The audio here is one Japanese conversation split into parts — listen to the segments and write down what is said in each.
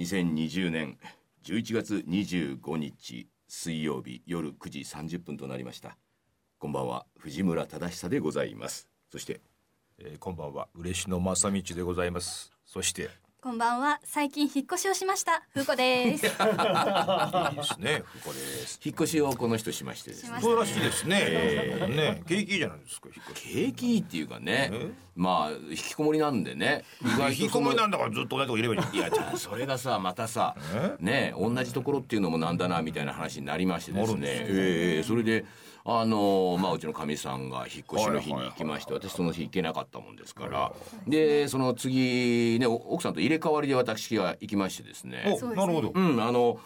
2020年11月25日水曜日夜9時30分となりました。こんばんは藤村忠久でございます。そしてえー、こんばんは嬉野正道でございます。そしてこんばんは。最近引っ越しをしました。ふうこです。いいですねこれです。引っ越しをこの人しましてですね。そうらしいですね、えー、ね景気いいじゃないですか引っ越し。景気いいっていうかねまあ引きこもりなんでね。意引きこもりなんだからずっと同じとこいればいい。いやじゃあそれがさまたさね同じところっていうのもなんだなみたいな話になりましてですね。ええそれであのまあうちのかみさんが引っ越しの日に行きまして私その日行けなかったもんですからでその次ねお奥さんと入れ替わりで私が行きましてですね。なるほど、うんあの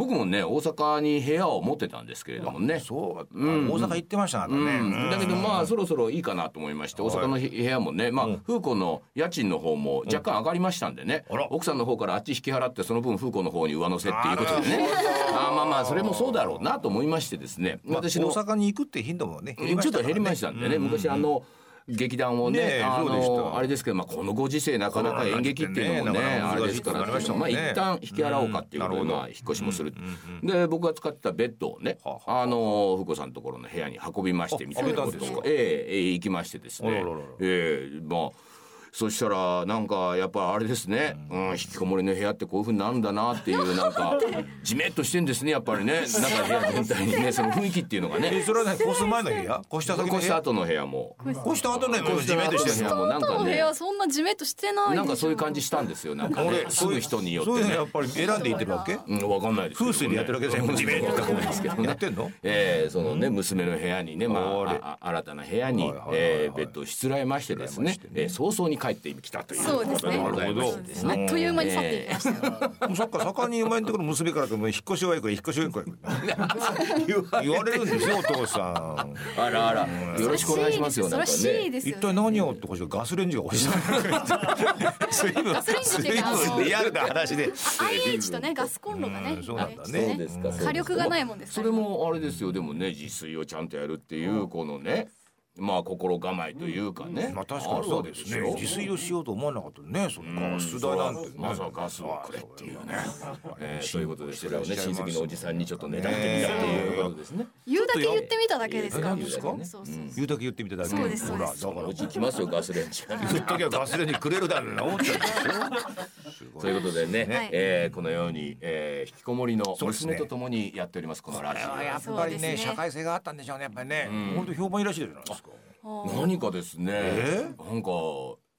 僕もね大阪に部屋を持ってたんですけれどもね。そう、ん。大阪行ってましたからね、うん。だけどまあそろそろいいかなと思いまして大阪の部屋もねまあ風子の家賃の方も若干上がりましたんでね。奥さんの方からあっち引き払ってその分風子の方に上乗せっていうことでね。あー。まあまあそれもそうだろうなと思いましてですね。まあ、私の大阪に行くって頻度もねちょっと減りましたんでね、昔あの劇団をねねえあのあれですけど、まあ、このご時世なかなか演劇っていうのもねねあれですからなかなか難しいですもまあんね一旦引き払おうかっていうことで、まあ、引っ越しもする、で僕が使ってたベッドをねはあはあの福子さんのところの部屋に運びましてあみたいなことええええ行きましてですね。あら。ええまあそしたらなんかやっぱあれですね、うん、引きこもりの部屋ってこういうふうになるんだなっていうなんかじめっとしてんですねやっぱりね。なんか部屋全体にね その雰囲気っていうのがえねそれはね越す前の部屋？越した越した後の部屋も。越した後ねもう越した後の地面として部屋もなんかね。屋そんなジメッとしてないなんかそういう感じしたんですよなんかね。俺住む人によってそういうねのやっぱり選んでいってるわけ？うん、わかんないです風水でやってるわけですよ地面とか思うんですけどね。やってんの？えーそのね娘の部屋にねまあれ。ああ新たな部屋にはいはいはいはいえーベッドをしつらえましてですね。えー早々に帰ってきたというそうですね。ことでございましてですね。あっという間に去っていきましたよ、もうそっか盛んに生まれてくる娘からともう引っ越しはいくら引っ越しはいくら言われるんですよお父さん。あらあら。よろしくお願いしますよなんかね。一体何をって欲しいガスレンジが欲しい。随分ガスレンジっていうか随分リアルな話で。IH とねガスコンロがねうんそうなんだね。火力がないもんですそれもあれですよ。でもね自炊をちゃんとやるっていうこのねまあ心構えというかね。まあ確かにそうですね。自炊をしようと思わなかったねそのガス代なんてね。まずはガスをくれっていうね、えー、ということでそれをね親戚のおじさんにちょっとねだってみたっていうことですね。言うだけ言ってみただけですか言うだけ言ってみただけ。ほらだから。うち来ますよガスレンジが言っときゃガスレンジくれるだろうな思っちゃう ということでね、はい。えーこのように、えー引きこもりの娘とともにやっておりますこのラジオ。やっぱりね社会性があったんでしょうねやっぱりね。本当評判いいらしいじゃないですか何かですね、え？なんか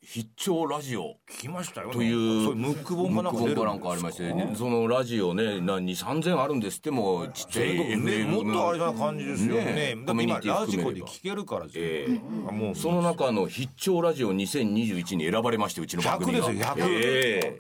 必聴ラジオ。聞きましたよね。というムック本かなんかなんかありまして、ね、そのラジオね何三千あるんですってもちっちゃいねもっとあれな感じですよね。ねだって今コミュニティラジコで聞けるからえ全部あもう。その中の必聴ラジオ2021に選ばれましてうちの番組が。100ですよ100ええ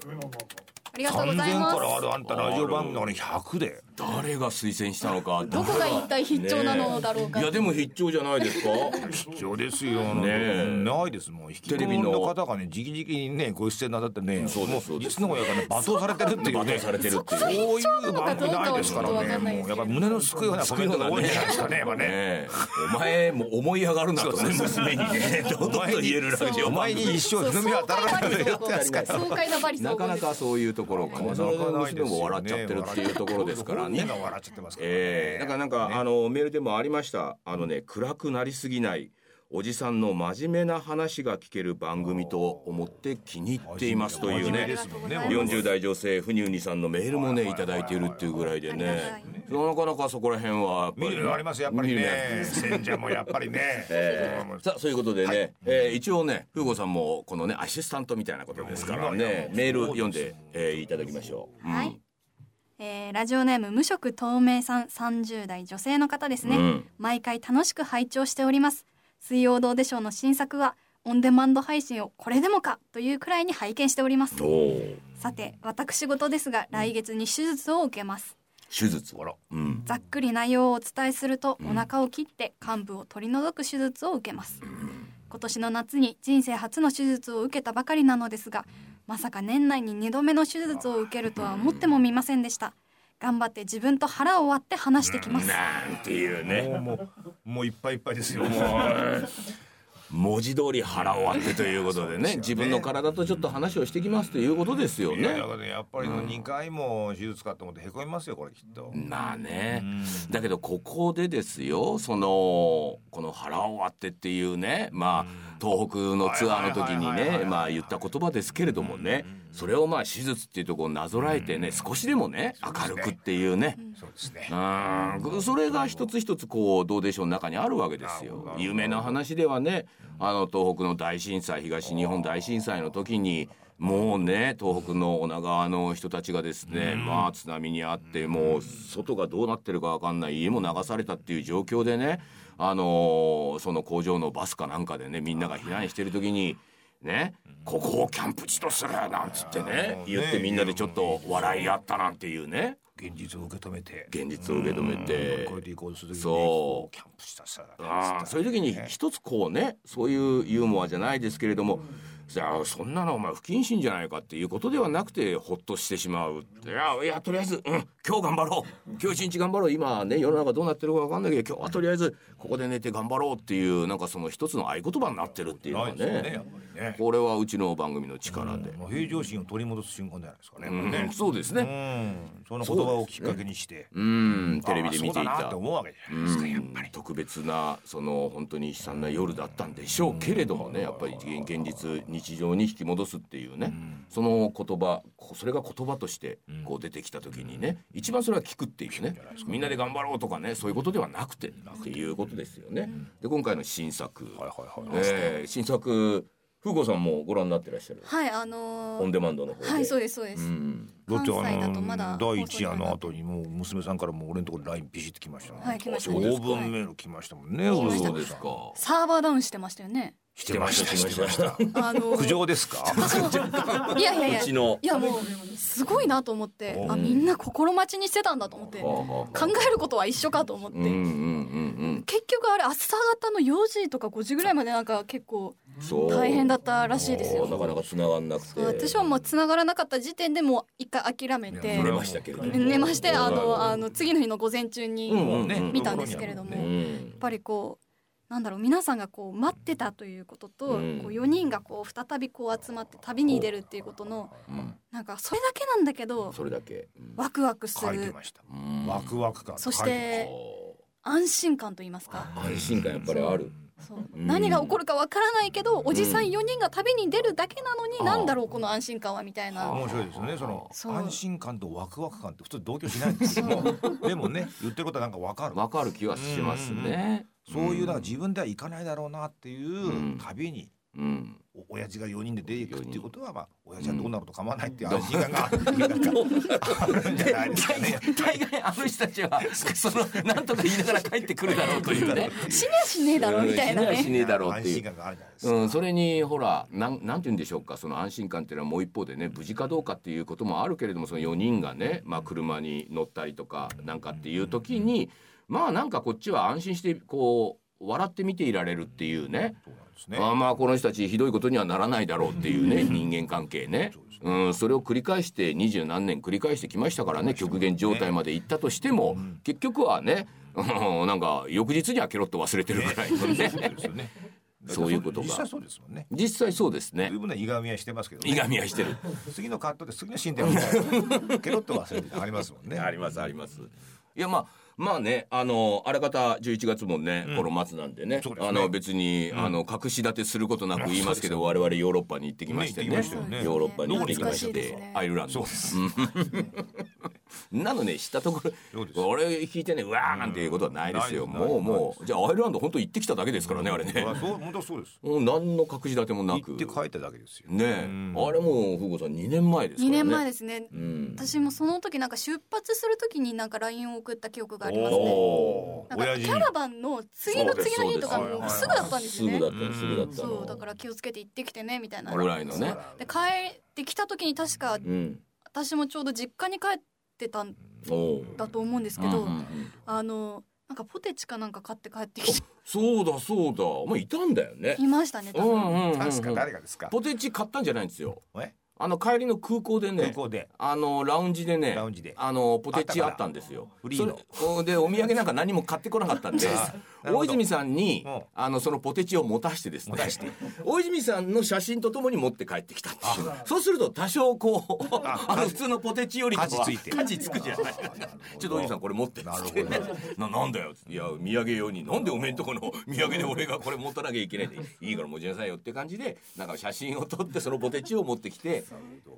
ありがとうござい3000ます。からあるあんたラジオ番組のね100で。誰が推薦したのか。どこが一体必聴なのだろうか、いやでも必聴じゃないですか？必要ですよ。ねえ。ないですもんテレビの。方がね直々にねご出演なさってねそうですいつの間にかね罵倒されてるっていうね。罵倒されてるっていう。そういう番組ないですからそこがどうかはちょっとわかんないねもうやっぱ胸のすくようなコメントが多いんじゃないですかねやっぱね。お前も思い上がるなとね娘にね。どんどん言えるラジオお前に一生日の当たらないよってやつか爽快なバリなかなかそういうところがねそれで娘も笑っちゃってるっていうところですからね。ええ。だからなんか、あのメールでもありました。あのね暗くなりすぎないおじさんの真面目な話が聞ける番組と思って気に入っていますというね。真面目ですもんね40代女性ふにゅうにさんのメールもねいただいているっていうぐらいでね。なかなかそこら辺はやっぱり見るのありますやっぱりね。戦者もやっぱりねさあそういうことでね、えー一応ね風子さんもこのねアシスタントみたいなことですからね。メール読んで、えーいただきましょう。うん。はい。えーラジオネーム無色透明さん30代女性の方ですね、うん。毎回楽しく拝聴しております水曜どうでしょうの新作はオンデマンド配信をこれでもかというくらいに拝見しております。さて私事ですが来月に手術を受けます。手術うん。ざっくり内容をお伝えすると、お腹を切って患部を取り除く手術を受けます、今年の夏に人生初の手術を受けたばかりなのですがまさか年内に2度目の手術を受けるとは思ってもみませんでした頑張って自分と腹を割って話してきます。なんていうね。もうもうもういっぱいいっぱいですよ。もう文字通り腹を割ってということでね自分の体とちょっと話をしてきますということですよね。だ。からねやっぱりの2回も手術かと思ってへこみますよこれきっと。まあね、だけどここでですよそのこの腹を割ってっていうねまあ東北のツアーの時にねまあ言った言葉ですけれどもねそれをまあ手術っていうところをなぞらえてね少しでもね明るくっていうね。そうですね。うん。それが一つ一つこうどうでしょう中にあるわけですよ。有名な話ではねあの東北の大震災東日本大震災の時にもうね東北の女川の人たちがですねまあ津波にあってもう外がどうなってるかわかんない家も流されたっていう状況でねあのその工場のバスかなんかでねみんなが避難してる時に。ね、ここをキャンプ地とするなんつってね言ってみんなでちょっと笑い合ったなんていうね現実を受け止めて。現実を受け止めてそうキャンプしたさ。ああそういう時に一つこうねそういうユーモアじゃないですけれども、じゃあそんなのお前不謹慎じゃないかっていうことではなくてほっとしてしまういやいやとりあえず、うん、今日頑張ろう。今日一日頑張ろう。今ね世の中どうなってるか分かんないけど今日はとりあえずここで寝て頑張ろうっていうなんかその一つの合言葉になってるっていうのはないですよねね。これはうちの番組の力で、もう平常心を取り戻す瞬間じゃないですかね。うん。ね。そうですね、うん、その言葉をきっかけにして、うん、テレビで見ていた。って思うわけじゃないですか、やっぱり。特別なその本当に悲惨な夜だったんでしょうけれどもねやっぱり現現実日常に引き戻すっていうね、その言葉こそれが言葉としてこう出てきた時にね一番それは聞くっていうねみんなで頑張ろうとかねそういうことではなくてっていうことですよね。で今回の新作、はいはいはい。えー新作風子さんもご覧になってらっしゃるはいあのーオンデマンドの方で。はいそうですそうです、うんだってあとまだの第一夜の後にもう娘さんからもう俺のところに LINE ビシッと来ましたね。はい来ました長ね文メール来ましたもんね。そうですか。サーバーダウンしてましたよねしてました。してました。あのー苦情ですか？いやいやいやうちの。いやもうすごいなと思っておあみんな心待ちにしてたんだと思って考えることは一緒かと思って、うんうんうんうん。結局あれ朝方の4時とか5時ぐらいまでなんか結構大変だったらしいですよ。なかなか繋がんなくて。私はもう繋がらなかった時点でもう一回諦めて寝ましたけれども寝ましてあのあの次の日の午前中に見たんですけれども、うやっんぱりこうなんだろう皆さんがこう待ってたということと、うん。こう4人がこう再びこう集まって旅に出るっていうことのうん。なんかそれだけなんだけどそれだけ。うん。ワクワクする。ワクワク感。そして安心感と言いますか。安心感やっぱりある。そう。うん。何が起こるかわからないけどおじさん4人が旅に出るだけなのにあーなんだろうこの安心感はみたいな。面白いですよね。その安心感とワクワク感って普通同居しないんですけど、でもね言ってることはなんかわかる。わかる気はしますねそういうなん。か自分では行かないだろうなっていんう旅にうん。お親父が4人で出ていくっていうことはまあ親父はうんどうなると構わないっていう安心感があるんじゃないですかね。大概あの人たちはそのなんとか言いながら帰ってくるだろうというね。死ねやしねえだろみたいなね。死ねやしねえだろうっていう。安心感があるじゃないですか。うん、それにほらなんなんて言うんでしょうか。その安心感っていうのはもう一方でね無事かどうかっていうこともあるけれどもその4人がね、まあ、車に乗ったりとかなんかっていう時にまあなんかこっちは安心してこう笑って見ていられるっていうねそうね。あーまあこの人たちひどいことにはならないだろうっていうね人間関係ねそうん、それを繰り返して二十何年繰り返してきましたからね極限状態まで行ったとしても結局はねうん なんか翌日にはケロッと忘れてるぐらいのそうねですよね。そういうことが実際そうですもんね。実際そうですね十分ないがみはしてますけど、ね。いがみはしてる次のカットで次のシーンでも ケロッと忘れてありますもんね。ありますあります。いやまあまあねあのあらかた11月もね、頃末なんでねあの別に、あの隠し立てすることなく言いますけど、我々ヨーロッパに行ってきましてね。ねね。ヨーロッパに行ってきまして、ね。アイルランド。そうです。なのね知ったところ俺聞いてねうわーなんていうことはないですよ、うんもうもうじゃあアイルランド本当行ってきただけですからねあれね、あそう本当そうです。もう何の隠し立てもなく。行って帰っただけですよ。ね。あれもう風子さん2年前ですから2ね年前ですね。うん。私もその時なんか出発する時になんか LINE を送った記憶がありますね。おなんかキャラバンの次の次の日とかもうすぐだったんですよね。すぐだったのすぐだった。のそうだから気をつけて行ってきてねみたいな。ぐらいのね。で帰ってきた時に確かうん。私もちょうど実家に帰ってたんおう。だと思うんですけど、うんうんうん。あのなんかポテチかなんか買って帰って。きてそうだそうだ。お前いたんだよね。いましたね多う分、んうんうん。確か誰がですか？ポテチ買ったんじゃないんですよ。え？あの帰りの空港でね空港で。あのラウンジでねラウンジで。あのポテチああったんですよ。フリーの。でお土産なんか何も買ってこなかったんで 大泉さんにうん。あのそのポテチを持たしてですね 大泉さんの写真とともに持って帰ってきたっていう。そうすると多少こうあの普通のポテチよりかは価値ついて。価値つくじゃない。ちょっと大泉さんこれ持ってっつってな なんだよ。いや土産用に。なんでおめんとこの土産で俺がこれ持たなきゃいけないでいいから持ちなさいよって感じでなんか写真を撮ってそのポテチを持ってきて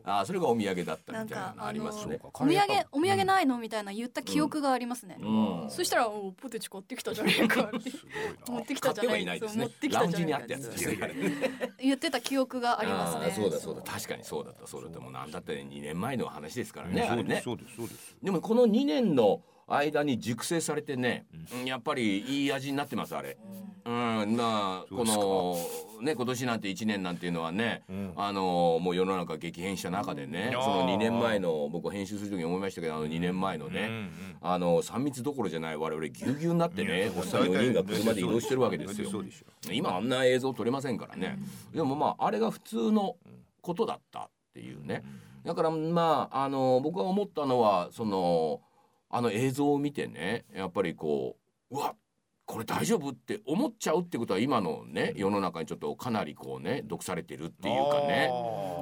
あそれがお土産だったみたいなのありますね。お土産お土産ないのみたいな言った記憶がありますね、うん。そしたらおポテチ買ってきたじゃねえか 持ってきたじゃ買ってはいないですね。ラウンジにあったやつです。ね言ってた記憶がありますね。そうだそうだ。確かにそうだった。そうだった。もうなんだって2年前の話ですからねねそうですそうですそうです。でもこの2年の間に熟成されてね、うん。やっぱりいい味になってますあれ。うん、まあこのね今年なんて1年なんていうのはね、ん。あのもう世の中激変した中でねいやー。その2年前の僕編集する時に思いましたけどあの2年前のね、うんうんあの3密どころじゃない我々ぎゅうぎゅうになってねおっさん大体4人が車で移動してるわけですよ。大体そうでしょ。今あんな映像撮れませんからね、でもまああれが普通のことだったっていうね、だからまああの僕が思ったのはそのあの映像を見てねやっぱりこううわこれ大丈夫って思っちゃうってことは今のね世の中にちょっとかなりこうね毒されてるっていうかね。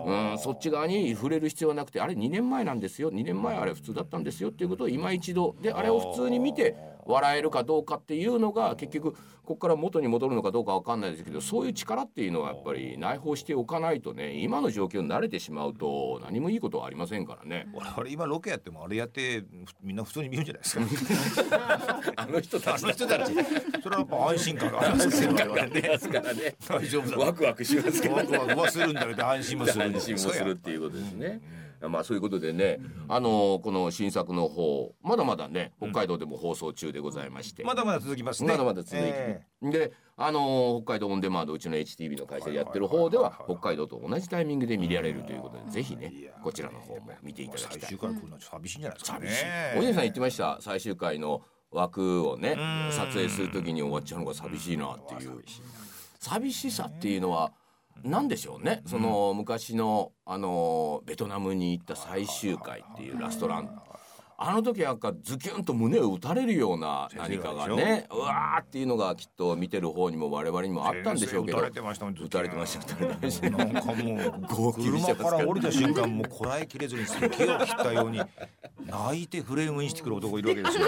うん、そっち側に触れる必要はなくてあれ2年前なんですよ2年前あれ普通だったんですよっていうことを今一度であれを普通に見て笑えるかどうかっていうのが結局ここから元に戻るのかどうかわかんないですけどそういう力っていうのはやっぱり内包しておかないとね今の状況に慣れてしまうと何もいいことはありませんからね。我々今ロケやってもあれやってみんな普通に見るんじゃないですか。あの人たち人たち。それはやっぱ安心感がありますからね。大丈夫だ。ワクワクしますからワクワクはするんだけど安心もする。安心もするっていうことですね。まあそういうことでね、あのこの新作の方まだまだね北海道でも放送中でございまして、まだまだ続きますね。まだまだ続いて、えであの北海道オンデマンドうちの HTV の会社でやってる方では北海道と同じタイミングで見られるということでぜひねこちらの方も見ていただきたい。最終。回来るのは寂しいんじゃないですかね。寂しい。おじさん言ってました？最終回の枠をねん。撮影する時に終わっちゃうのが寂しいなっていう。寂しさっていうのは何でしょうね。その昔のあのベトナムに行った最終回っていうラストラン。あの時なんかズキュンと胸を打たれるような何かがねうわーっていうのがきっと見てる方にも我々にもあったんでしょうけど。打たれてましたもん打たれてました打たれてました。なんかも号う車から降りた瞬間もうこらえきれずに息を切ったように泣いてフレームインしてくる男いるわけですよ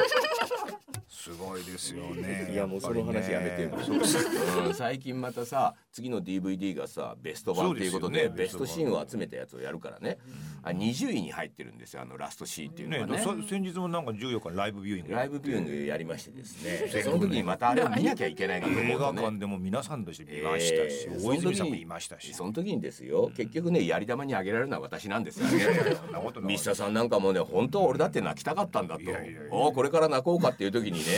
すごいですよね。いやもうその話やめても、うん、最近またさ次の DVD がさベスト版っていうことでねベストシーンを集めたやつをやるからね、あ20位に入ってるんですよあのラストシーンっていうのね。がねそ先日もなんか14日ライブビューイングライブビューイングやりましてですね。その時にまたあれを見なきゃいけないなと思う映画館でも皆さんとして見ましたし、えー大泉さんもいましたし。その時にですよ。結局ねやり玉にあげられるのは私なんですよ。ねミスターさんなんかもね本当は俺だって泣きたかったんだと。いやいやいやおこれから泣こうかっていう時にね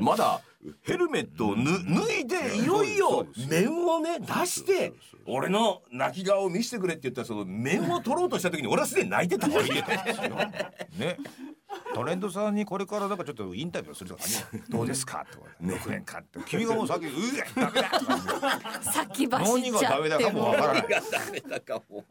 まだヘルメットをぬ脱いでいよいよ面をね出して俺の泣き顔を見せてくれって言ったらその面を取ろうとした時に俺はすでに泣いてたわけねタレントさんにこれからなんかちょっとインタビューするとかね どうですか？とか6年間って。君がもう先うえダメだ。とか先走何がっちゃダメだかってももわからないがダメだかも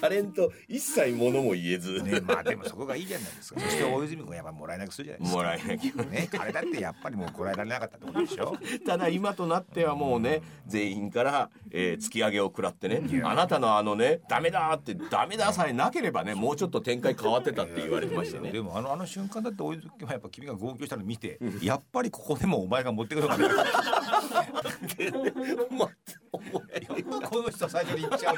タレント一切物も言えず、ねまあでもそこがいいじゃないですか。そして大泉君やっぱもらえなくするじゃないですか。もらえなきゃね彼だってやっぱりもうこらえられなかったってことでしょ？ただ今となってはもうね全員から、えー突き上げを食らってねあなたのあのねダメだってダメださえなければねもうちょっと展開変わってたって言われてましてね。でもあのあの瞬間だって大泉君はやっぱ君が号泣したの見てやっぱりここでもお前が持ってくるから この人最初に言っちゃう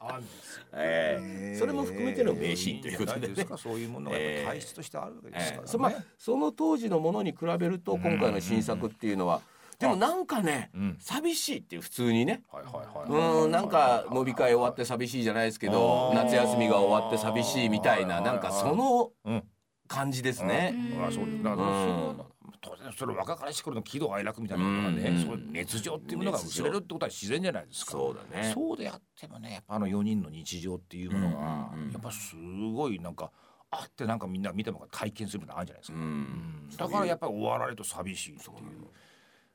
あんですよえーそれも含めての名シーンということでね。ですかそういうものがやっぱ体質としてあるわけですからね、えーそまあその当時のものに比べると今回の新作っていうのはでもなんかねん。寂しいっていう普通にね。はいはいはい。うんなんか飲み会終わって寂しいじゃないですけど夏休みが終わって寂しいみたいななんかそのうん。感じですね。あそうです。だからうん。そう当然それ若かりし頃の喜怒哀楽みたいなものがね、うん。そういう熱情っていうものが薄れるってことは自然じゃないですか。そうだね。そうであってもねやっぱあの4人の日常っていうものが、うん。うんうんやっぱすごいなんかあってなんかみんな見ても体験するのがあるんじゃないですか。うん。だからやっぱり終わられると寂しいっていう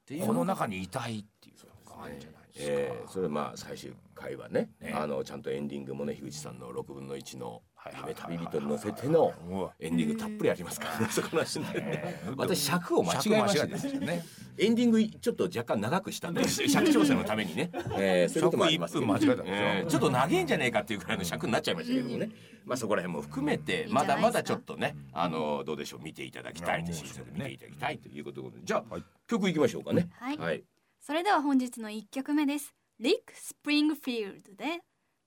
っていう。この中にいたいっていうのがあるんじゃないですか。えーそれまあ最終回はね。ねあのちゃんとエンディングもね樋口さんの6分の1の夢旅人に乗せてのエンディングたっぷりありますからね。そこの話ね私尺を間違えましたね。エンディングちょっと若干長くしたんで尺調整のためにね、えー、そういうこともあります。間違えたんでえーちょっと長いんじゃねえかっていうくらいの尺になっちゃいましたけどもねまあそこら辺も含めてまだまだちょっとねあのどうでしょう。見ていただきたいと新作見ていただきたいということで。じゃあ曲いきましょうかね。はい。はい。それでは本日の一曲目です。リック・スプリングフィールドで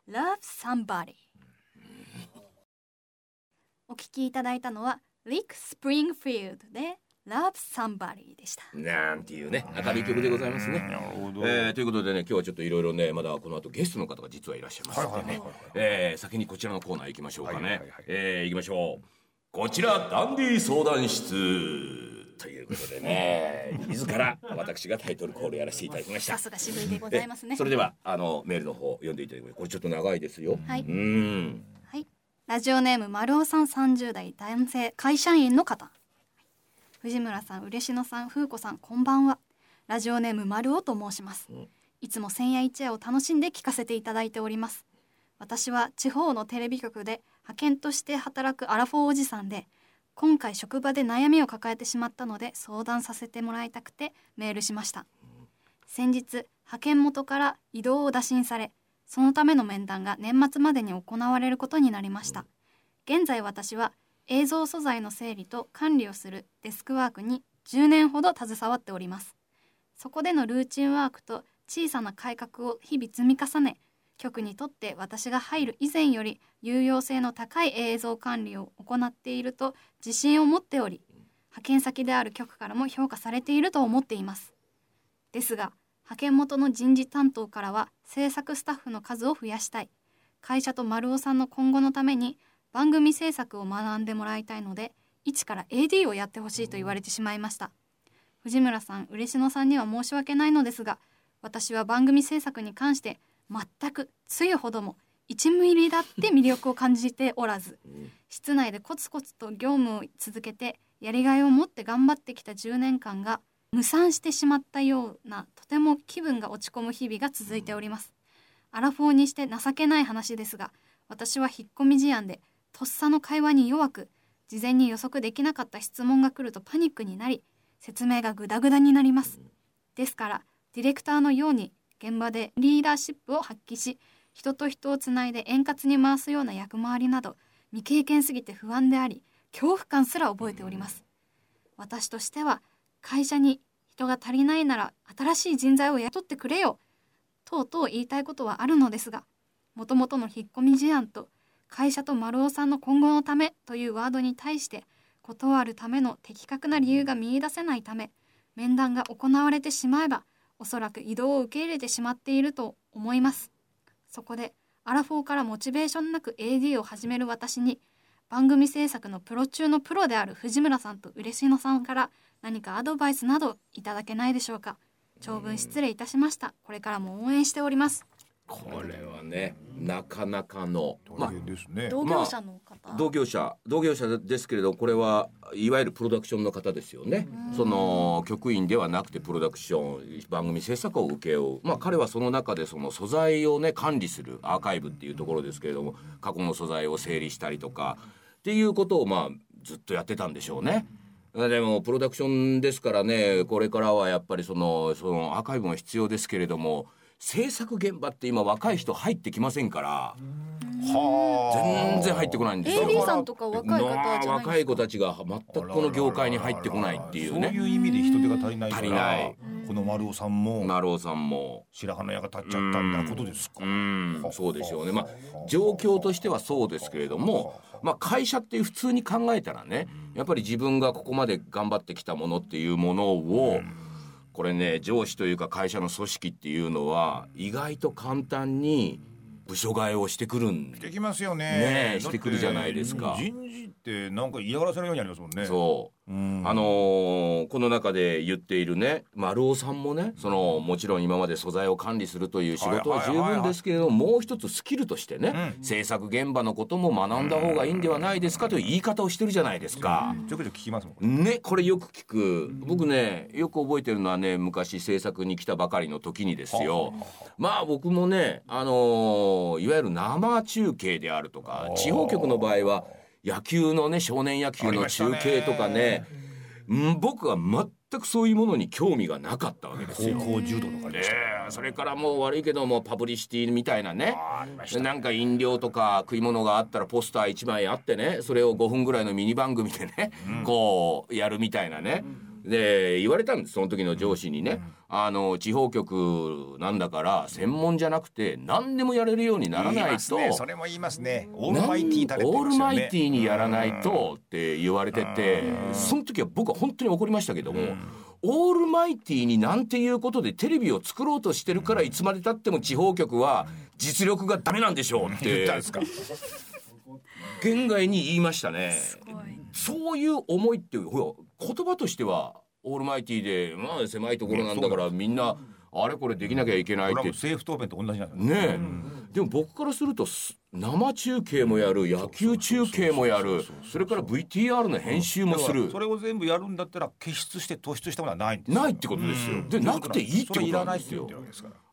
Love Somebody お聴きいただいたのはリック・スプリングフィールドで Love Somebody でした。なんていうね明るい曲でございますね。なるほど。えーということでね今日はちょっといろいろねまだこの後ゲストの方が実はいらっしゃいますのでね。はいはいはいはい。えー先にこちらのコーナー行きましょうかね。はいはいはいはい。えー行きましょう。こちらダンディ相談室。ということでね 自ら私がタイトルコールやらせていただきました。さすが渋いでございますね。それではあのメールの方読んでいただきますこれちょっと長いですよ。はい。うーん。はい。ラジオネーム丸尾さん30代男性会社員の方。藤村さん、嬉野さん、風子さん、こんばんは。ラジオネーム丸尾と申します。いつも千夜一夜を楽しんで聞かせていただいております。私は地方のテレビ局で派遣として働くアラフォーおじさんで、今回職場で悩みを抱えてしまったので相談させてもらいたくてメールしました。先日派遣元から移動を打診されそのための面談が年末までに行われることになりました。現在私は映像素材の整理と管理をするデスクワークに10年ほど携わっております。そこでのルーチンワークと小さな改革を日々積み重ね局にとって私が入る以前より有用性の高い映像管理を行っていると自信を持っており派遣先である局からも評価されていると思っています。ですが派遣元の人事担当からは制作スタッフの数を増やしたい。会社と丸尾さんの今後のために番組制作を学んでもらいたいので一から AD をやってほしいと言われてしまいました。藤村さん嬉野さんには申し訳ないのですが私は番組制作に関して全くつゆほども1ミリだって魅力を感じておらず室内でコツコツと業務を続けてやりがいを持って頑張ってきた10年間が無産してしまったようなとても気分が落ち込む日々が続いております。アラフォーにして情けない話ですが私は引っ込み思案でとっさの会話に弱く事前に予測できなかった質問が来るとパニックになり説明がグダグダになります。ですからディレクターのように現場でリーダーシップを発揮し人と人をつないで円滑に回すような役回りなど未経験すぎて不安であり恐怖感すら覚えております。私としては会社に人が足りないなら新しい人材を雇ってくれよ。とうとう言いたいことはあるのですがもともとの引っ込み思案と会社と丸尾さんの今後のためというワードに対して断るための的確な理由が見いだせないため面談が行われてしまえばおそらく移動を受け入れてしまっていると思います。そこでアラフォーからモチベーションなく AD を始める私に番組制作のプロ中のプロである藤村さんと嬉野さんから何かアドバイスなどいただけないでしょうか。長文失礼いたしました。これからも応援しております。これはねなかなかの。まあね。同業者の方、同業者同業者ですけれどこれはいわゆるプロダクションの方ですよね。その局員ではなくてプロダクション番組制作を請け負う。まあ彼はその中でその素材をね管理するアーカイブっていうところですけれども過去の素材を整理したりとかっていうことをまあずっとやってたんでしょうね。でもプロダクションですからねこれからはやっぱりそのそのアーカイブも必要ですけれども制作現場って今若い人入ってきませんからは全然入ってこないんですよ。AD さんとか若い方若い子たちが全くこの業界に入ってこないっていうそうねいう意味で人手が足りないか足りならいこの丸尾さんも成尾さんも。白羽の矢が立っちゃったみたいなことですか？うん。そうでしょうね。まあ状況としてはそうですけれども、まあ、会社っていう普通に考えたらねやっぱり自分がここまで頑張ってきたものっていうものをこれね上司というか会社の組織っていうのは意外と簡単に部署替えをしてくるんできますよね。ねしてくるじゃないですか。人事ってなんか嫌がらせのようにありますもんね。そうあのーこの中で言っているね丸尾さんもねそのもちろん今まで素材を管理するという仕事は十分ですけれどももう一つスキルとしてね、制作現場のことも学んだ方がいいんではないですかという言い方をしてるじゃないですか。ちょくちょく聞きますもん。ねこれよく聞く。僕ねよく覚えてるのはね昔制作に来たばかりの時にですよ。まあ僕もねあのーいわゆる生中継であるとか地方局の場合は野球のね少年野球の中継とかね。うん僕は全くそういうものに興味がなかったわけですよ。高校柔道とかねええそれからもう悪いけどもパブリシティみたいなね。なんか飲料とか食い物があったらポスター1枚あってねそれを5分ぐらいのミニ番組でね、こうやるみたいなね。で言われたんですその時の上司にね、あの地方局なんだから専門じゃなくて何でもやれるようにならないと。ますね。それも言いますね。オールマイティータレントオールマイティーーにやらないとって言われててその時は僕は本当に怒りましたけどもオールマイティーになんていうことでテレビを作ろうとしてるからいつまでたっても地方局は実力がダメなんでしょうっ言ってたんですか？県外に言いましたね。そういう思いってほら言葉としてはオールマイティーでまあ狭いところなんだからみんなあれこれできなきゃいけないって。政府答弁と同じなんねえ、でも僕からすると生中継もやる野球中継もやるそれから VTR の編集もするそれを全部やるんだったら傑出して突出したものはないんですないってことですよでなくていいってことなんですよ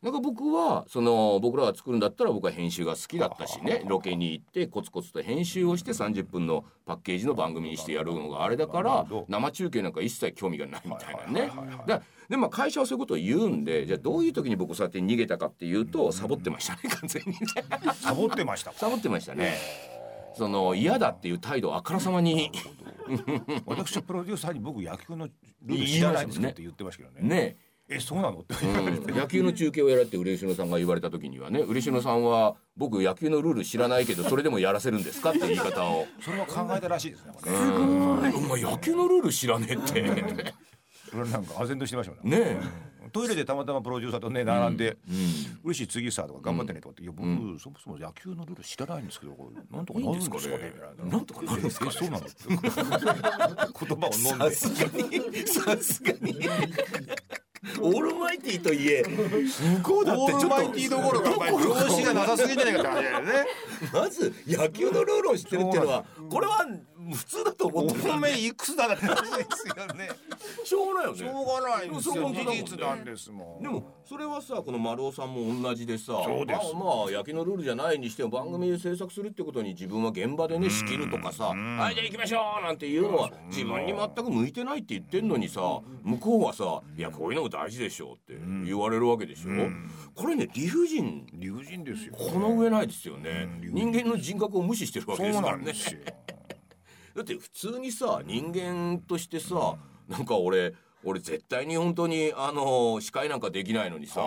なんか僕はその僕らが作るんだったら僕は編集が好きだったしねロケに行ってコツコツと編集をして30分のパッケージの番組にしてやるのがあれだから生中継なんか一切興味がないみたいなね。だでまあ会社はそういうことを言うんでじゃあどういう時に僕そうやって逃げたかっていうとサボってましたね完全ににね。サボってました。サボってましたね。その嫌だっていう態度をあからさまに。私はプロデューサーに僕野球のルール知らないんですけどって言ってましたけどね。ね。えそうなのってうん。野球の中継をやれって嬉野さんが言われた時にはね嬉野さんは僕野球のルール知らないけどそれでもやらせるんですかって言い方を。それは考えたらしいですねこれ。うん。お前野球のルール知らねえって。それなんか唖然としてましたもんねえ。トイレでたまたまプロデューサーとね並んで「嬉しい次さ」とか「頑張ってね」とかって「いや僕そもそも野球のルール知らないんですけどこれなんとかなるんですかね」ななんとかなるんですかそうなの?」言葉を飲んで。さすがにさすがにオールマイティーといえ向こうだってちょっとオールマイティーどころかお前常識がなさすぎんじゃないかって話だよね。まず野球のルールを知ってるっていうのはこれは普通だと思ってるお前いくつだって話ですよね。しょうがないよね。しょうがないんですよそう事実なんですもん。でもそれはさこの丸尾さんも同じでさそうです。まあ、まあ野球のルールじゃないにしても番組で制作するってことに自分は現場でね仕切るとかさ「はいじゃあ行きましょう」なんていうのは自分に全く向いてないって言ってんのにさ向こうはさ「いやこういうのも大事でしょ」って言われるわけでしょ、これね理不尽。理不尽ですよこの上ないですよね、人間の人格を無視してるわけですからねだって普通にさ人間としてさなんか俺俺絶対に本当にあの司会なんかできないのにさ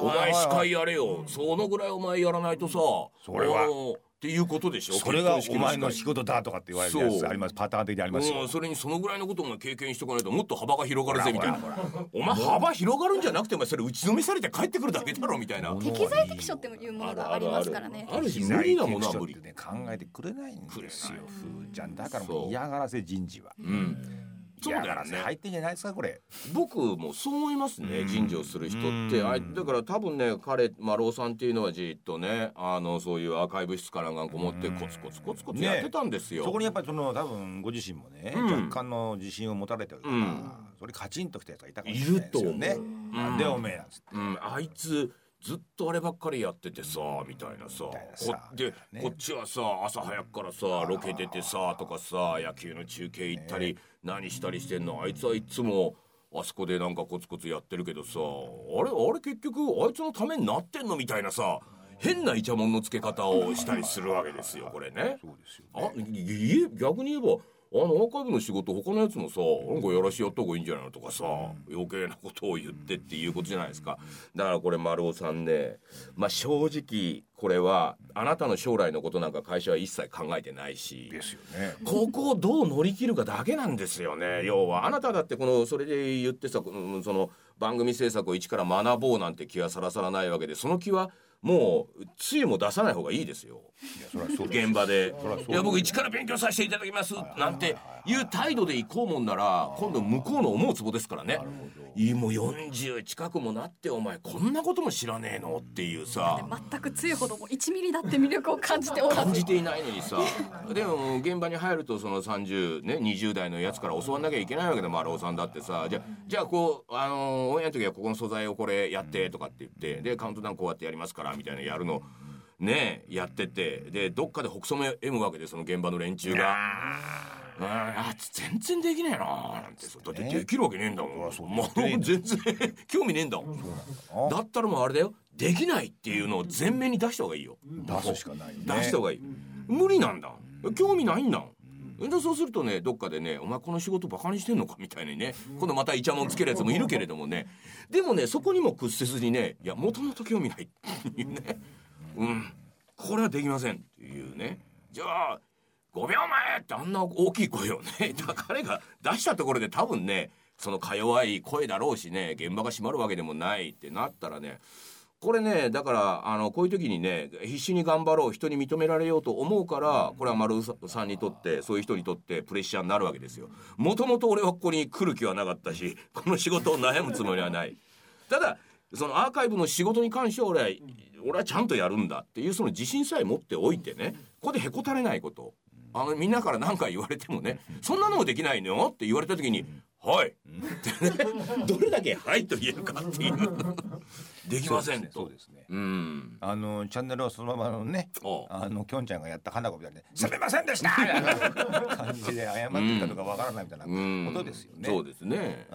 お前司会やれよ。そのぐらいお前やらないとさそれは。あのっていうことでしょ？それがお前の司仕事だとかって言われるやつあります。パターン的にありますよ。うん、それにそのぐらいのことも経験しておかないともっと幅が広がるぜみたいな。お前幅広がるんじゃなくてお前それ打ちのめされて帰ってくるだけだろみたいな。適材適所っていうものがありますからね。あるし。無理なものは無理。ってね考えてくれないんですよ。ふーちゃん。だからもう。嫌がらせ人事は。うんそうだ嫌がらね。入ってんじゃないですかこれ。僕もそう思いますね人事をする人って。あだから多分ね彼丸尾さんっていうのはじっとねあのそういうアーカイブ室からなんかこもってコツコツコツコツやってたんですよ。そこにやっぱりその多分ご自身もね、うん。若干の自信を持たれてるから、うん。それカチンときたやつがいたかもしれないですよね。いると思う。なんでおめえなんつって。うん、あいつずっとあればっかりやっててさみたいなさ。で、ね。こっちはさ朝早くからさロケ出てさとかさ野球の中継行ったり、何したりしてんの？あいつはいつもあそこでなんかコツコツやってるけどさあれあれ結局あいつのためになってんのみたいなさ変なイチャモンのつけ方をしたりするわけですよこれね。そうですよあ逆に言えばあのアーカイブの仕事他のやつもさなんかやらしやった方がいいんじゃないのとかさ、余計なことを言ってっていうことじゃないですか。だからこれ丸尾さんねまあ正直これはあなたの将来のことなんか会社は一切考えてないしですよね。ここをどう乗り切るかだけなんですよね。要はあなただってこのそれで言ってさうんその番組制作を一から学ぼうなんて気はさらさらないわけでその気はもうつゆも出さない方がいいですよ現場で。そりゃそう「いや僕一から勉強させていただきます」なんていう態度で行こうもんなら今度向こうの思うツボですからね。いいもう40近くもなってお前こんなことも知らねえのっていうさ。全く強いほども1ミリだって魅力を感じておらず。感じていないのにさ。でも現場に入るとその30ね20代のやつから教わんなきゃいけないわけで丸尾さんだってさ。じゃじゃあこうあのオンエアの時はここの素材をこれやってとかって言ってでカウントダウンこうやってやりますからみたいなやるのねやっててでどっかで北総も M わけでその現場の連中が。うんあ全然できねえななんて。さだってできるわけねえんだもん、そうもう全然 興味ねえんだもん。だったらもうあれだよ。できないっていうのを前面に出した方がいいよ。出すしかないね。出した方がいい、無理なんだ。興味ないんだ。でそうするとねどっかでね「お前この仕事バカにしてんのか」みたいにね今度またイチャモンつけるやつもいるけれどもね。でもねそこにも屈せずにねいやもともと興味ないっていうねうんこれはできませんっていうねじゃあ5秒前ってあんな大きい声をねだ 彼が出したところで多分ねそのか弱い声だろうしね現場が閉まるわけでもないってなったらねこれねだからあのこういう時にね必死に頑張ろう人に認められようと思うからこれは丸さんにとってそういう人にとってプレッシャーになるわけですよ。もともと俺はここに来る気はなかったしこの仕事を悩むつもりはない。ただそのアーカイブの仕事に関しては俺は俺はちゃんとやるんだっていうその自信さえ持っておいてねここでへこたれないこと。あのみんなから何か言われてもねそんなのもできないのよって言われた時に「はい」ってねどれだけ「はい」と言えるかっていう。できませんとそうですね。うん。あのチャンネルはそのままのねあのきょんちゃんがやった花子みたいに「すみませんでした!」みたいな感じで謝ってたとかわからないみたいな うん。ことですよね。そうですね。う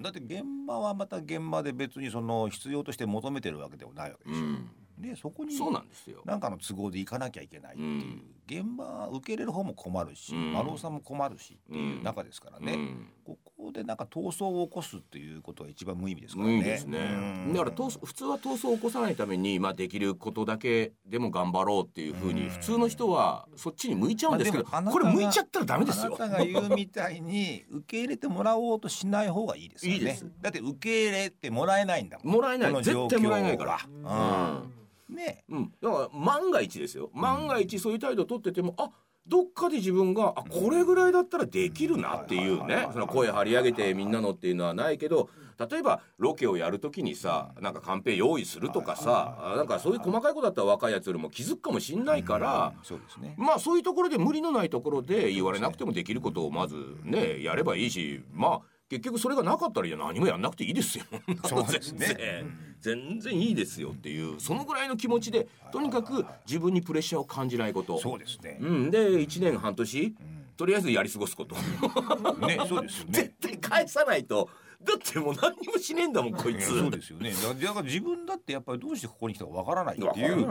ん、だって現場はまた現場で別にその必要として求めてるわけでもないわけでしょ。うん。でそこにそうなんですよ。なんかの都合で行かなきゃいけないっていう、現場受け入れる方も困るし、うん。丸尾さんも困るしっていう中ですからね、うん。ここでなんか闘争を起こすっていうことが一番無意味ですからね。ね。うん。だから闘争普通は闘争を起こさないために、まあ、できることだけでも頑張ろうっていうふうにうん。普通の人はそっちに向いちゃうんですけど、まあこれ向いちゃったらダメですよ。あなたが言うみたいに受け入れてもらおうとしない方がいいですよね。いいです。だって受け入れてもらえないんだもん。もらえない。絶対もらえないから。はうん。ね。うん、だから万が一ですよ。万が一そういう態度を取っててもあどっかで自分があこれぐらいだったらできるなっていうね。その声張り上げてみんなのっていうのはないけど例えばロケをやるときにさなんかカンペ用意するとかさなんかそういう細かいことだったら若いやつよりも気づくかもしんないから。そうですね。まあそういうところで無理のないところで言われなくてもできることをまずねやればいいしまあ結局それがなかったらいや何もやんなくていいですよ。そうですね 全然いいですよっていうそのぐらいの気持ちでとにかく自分にプレッシャーを感じないこと。そうですね。うん、で1年半年とりあえずやり過ごすこと。ね、そうですよね絶。対返さないとだってもう何にもしねえんだもんこいつ。そうですよね。だだから自分だってやっぱりどうしてここに来たかわからないっていう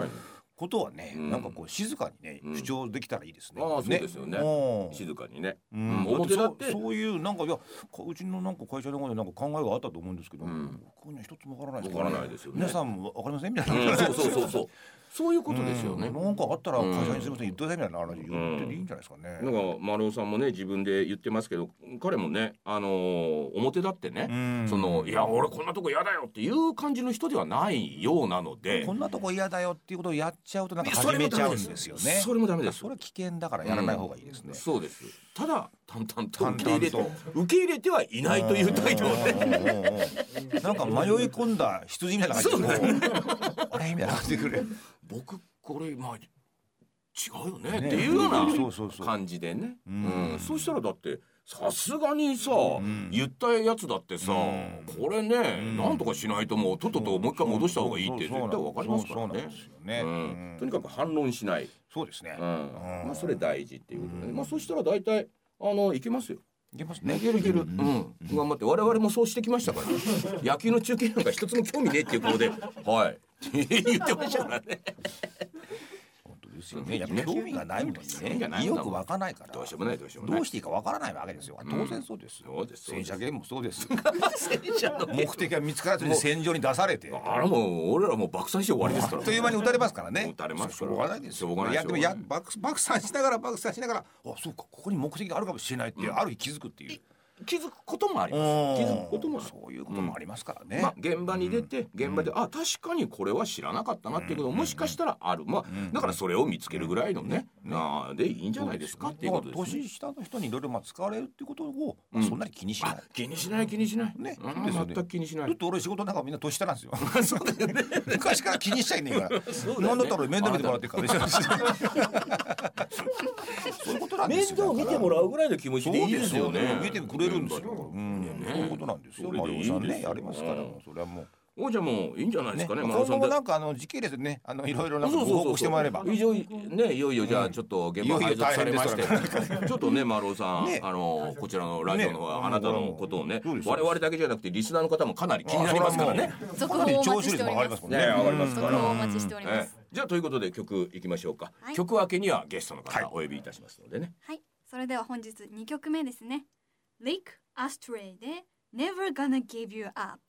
ことはね、うん。なんかこう静かにね、うん。主張できたらいいですね。ああそうですよね。うん。静かにね。ううん。ん、表だって。そういうなんかいやかうちのなんか会社の方でなんか考えがあったと思うんですけど、ん。ここには一つもわからないですわからないですよね。皆さんもわかりません？みたういな、ん。そうそうそうそうそういうことですよね。うん。なんかあったら会社にすみません言ってくださいみたいな話言っていいんじゃないですかね。なん。か丸尾さんもね自分で言ってますけど彼もねあのー表だってね、うん。そのいや俺こんなとこ嫌だよっていう感じの人ではないようなのでこんなとこ嫌だよっていうことをやっちゃうとなんかそれ始めちゃうんですよね。それもダメです。それは危険だからやらない方がいいですね。そうです。ただ淡々と受け入れて受け入れてはいないという態度をねうんうんうんうんなんか迷い込んだ羊みたいな感じで あれ？みたいな感じでくる。僕これまあ違うよねね。っていうような感じでね、ううん。んそうしたらだってさすがにさ、ん。言ったやつだってさ、うん。これね、ん。なんとかしないともうとっとともう一回戻した方がいいって絶対わかりますからね。とにかく反論しない、そうですね。まあ、それ大事っていうことで、ね。まあそしたら大体あのいけますよ。いけますね、いけるいける、うん、頑張って。我々もそうしてきましたから 野球の中継なんか一つも興味ねえっていう顔で「はい」言ってましたからね本当ですよね。やっぱ興味がないもん意欲湧かないから。どうしようもないどうしようもないどうしていいかわからないわけですよ。当然そうです。そうです戦車ゲームもそうです。戦車の目的が見つからずに戦場に出されて。あらもう俺らもう爆散して終わりですからあっという間に撃たれますからね。撃たれますしょうがないですよ。しょうがないいやでもや爆爆散しながら爆散しながら、あそうかここに目的があるかもしれないって、ある日気づくっていう。気づくこともあります。気づくこともそういうこともありますからね、まあ、現場に出て現場で、あ確かにこれは知らなかったなっていうことももしかしたらある、まあ、だからそれを見つけるぐらいのね、あでいいんじゃないですかっていうことです、ね、年下の人にいろいろまあ使われるっていうことを、まあ、そんなに気にしない、気にしない気にしない。ね、うん、全く気にしない。だって俺仕事なんかみんな年下なんですよ。そうだよね。昔から気にしちゃいねえから。何だったら面倒見てもらってからそういうことなんですよ。面倒見てもらうぐらいの気持ちでいいですよね。見てくれるんですよ、うん、そういうことなんですよ。丸尾さんねやりますから。それはもう。おじゃもういいんじゃないですかね。ね。今後もなんかあの時系列でね、あのいろいろなご報告してもらえれば。いよいねいよいよじゃあちょっと現場配属されまして、ちょっとね丸尾さん、あのこちらのラジオのあなたのことをね、我々だけじゃなくてリスナーの方もかなり気になりますからね。続報お待ちしております。ね上がりますから。お待ちしております。じゃあということで曲いきましょうか。曲明けにはゲストの方お呼びいたしますのでね。はい。それでは本日2曲目ですね。Lake Astray で Never Gonna Give You Up。